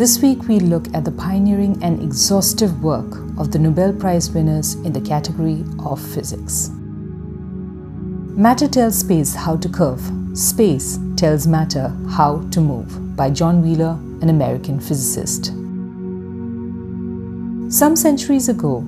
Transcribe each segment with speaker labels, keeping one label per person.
Speaker 1: This week we look at the pioneering and exhaustive work of the Nobel Prize winners in the category of physics. Matter tells space how to curve, space tells matter how to move by John Wheeler, an American physicist. Some centuries ago,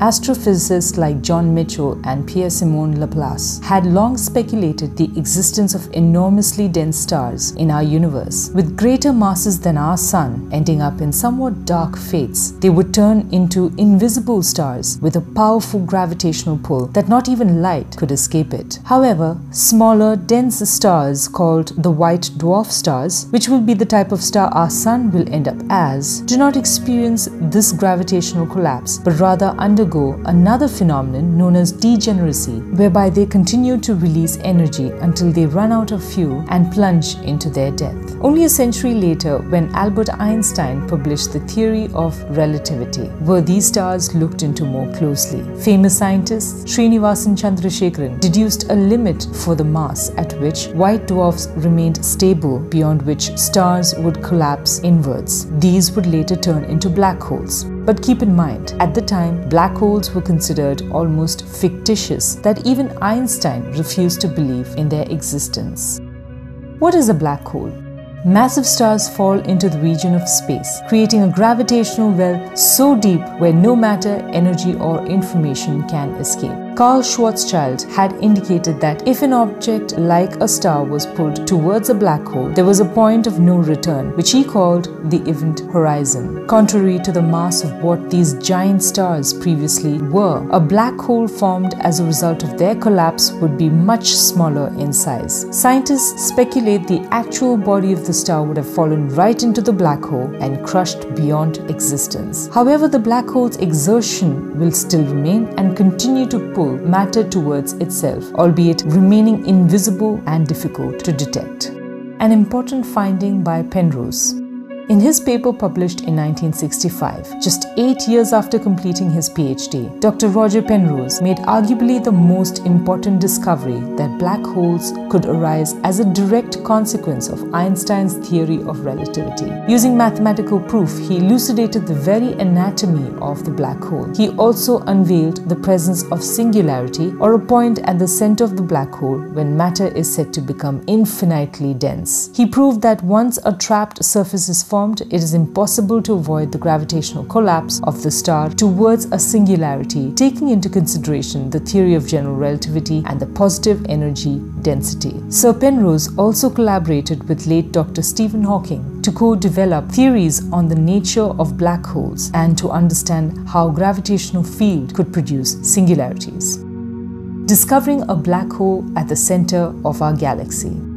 Speaker 1: Astrophysicists like John Michell and Pierre-Simon Laplace had long speculated the existence of enormously dense stars in our universe. With greater masses than our Sun ending up in somewhat dark fates, they would turn into invisible stars with a powerful gravitational pull that not even light could escape it. However, smaller, dense stars called the white dwarf stars, which will be the type of star our Sun will end up as, do not experience this gravitational collapse but rather undergo undergo another phenomenon known as degeneracy, whereby they continue to release energy until they run out of fuel and plunge into their death. Only a century later, when Albert Einstein published the theory of relativity, were these stars looked into more closely. Famous scientist Srinivasan Chandrasekaran deduced a limit for the mass at which white dwarfs remained stable, beyond which stars would collapse inwards. These would later turn into black holes. But keep in mind, at the time, black holes were considered almost fictitious, that even Einstein refused to believe in their existence. What is a black hole? Massive stars fall into the region of space, creating a gravitational well so deep where no matter, energy, or information can escape. Karl Schwarzschild had indicated that if an object like a star was pulled towards a black hole, there was a point of no return, which he called the event horizon. Contrary to the mass of what these giant stars previously were, a black hole formed as a result of their collapse would be much smaller in size. Scientists speculate the actual body of the star would have fallen right into the black hole and crushed beyond existence. However, the black hole's exertion will still remain and continue to pull matter towards itself, albeit remaining invisible and difficult to detect. An important finding by Penrose. In his paper published in 1965, just eight years after completing his PhD, Dr. Roger Penrose made arguably the most important discovery that black holes could arise as a direct consequence of Einstein's theory of relativity. Using mathematical proof, he elucidated the very anatomy of the black hole. He also unveiled the presence of singularity, or a point at the center of the black hole when matter is said to become infinitely dense. He proved that once a trapped surface is formed, formed, it is impossible to avoid the gravitational collapse of the star towards a singularity, taking into consideration the theory of general relativity and the positive energy density. Sir Penrose also collaborated with late Dr. Stephen Hawking to co-develop theories on the nature of black holes and to understand how gravitational field could produce singularities. Discovering a black hole at the center of our galaxy.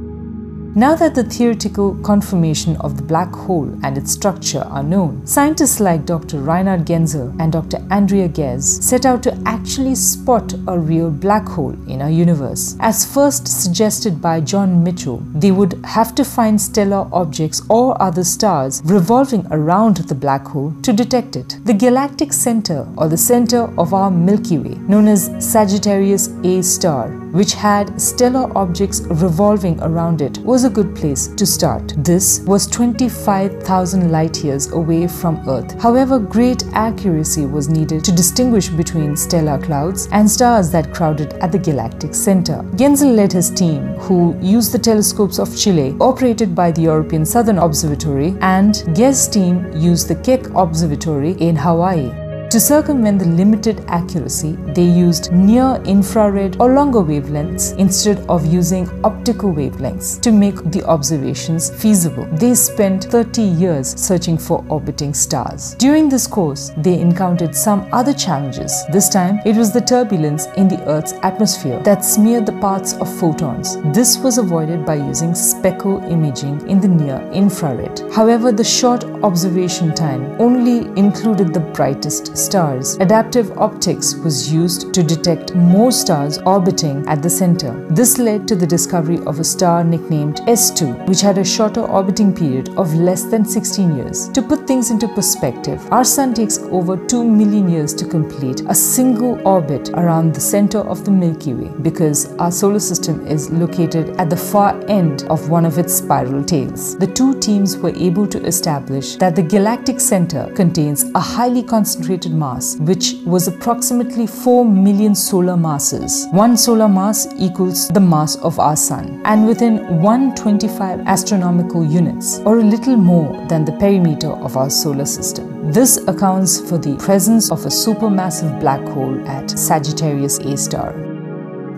Speaker 1: Now that the theoretical conformation of the black hole and its structure are known, scientists like Dr. Reinhard Genzel and Dr. Andrea Ghez set out to actually spot a real black hole in our universe. As first suggested by John Michell, they would have to find stellar objects or other stars revolving around the black hole to detect it. The galactic center or the center of our Milky Way, known as Sagittarius A star, which had stellar objects revolving around it, was a good place to start. This was 25,000 light years away from Earth. However, great accuracy was needed to distinguish between stellar clouds and stars that crowded at the galactic center. Genzel led his team, who used the telescopes of Chile, operated by the European Southern Observatory, and Ghez's team used the Keck Observatory in Hawaii. To circumvent the limited accuracy, they used near infrared or longer wavelengths instead of using optical wavelengths to make the observations feasible. They spent 30 years searching for orbiting stars. During this course, they encountered some other challenges. This time, it was the turbulence in the Earth's atmosphere that smeared the paths of photons. This was avoided by using speckle imaging in the near infrared. However, the short observation time only included the brightest stars, adaptive optics was used to detect more stars orbiting at the center. This led to the discovery of a star nicknamed S2, which had a shorter orbiting period of less than 16 years. To put things into perspective, our sun takes over 2 million years to complete a single orbit around the center of the Milky Way because our solar system is located at the far end of one of its spiral tails. The two teams were able to establish that the galactic center contains a highly concentrated mass, which was approximately 4 million solar masses. One solar mass equals the mass of our sun, and within 125 astronomical units, or a little more than the perimeter of our solar system. This accounts for the presence of a supermassive black hole at Sagittarius A star.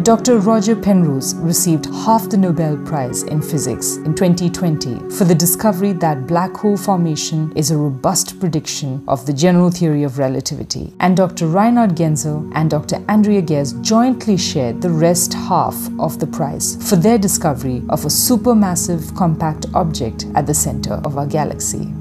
Speaker 1: Dr. Roger Penrose received half the Nobel Prize in Physics in 2020 for the discovery that black hole formation is a robust prediction of the general theory of relativity. And Dr. Reinhard Genzel and Dr. Andrea Ghez jointly shared the rest half of the prize for their discovery of a supermassive compact object at the center of our galaxy.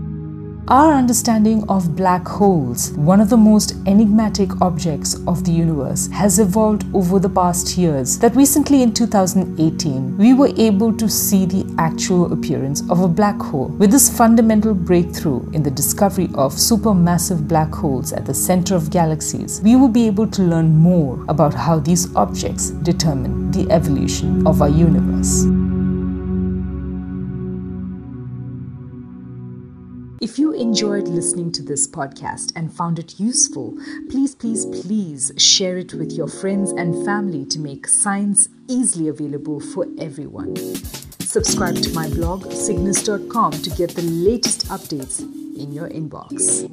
Speaker 1: Our understanding of black holes, one of the most enigmatic objects of the universe, has evolved over the past years. That recently in 2018, we were able to see the actual appearance of a black hole. With this fundamental breakthrough in the discovery of supermassive black holes at the center of galaxies, we will be able to learn more about how these objects determine the evolution of our universe. If you enjoyed listening to this podcast and found it useful, please, please, please share it with your friends and family to make science easily available for everyone. Subscribe to my blog, cygnus.com, to get the latest updates in your inbox.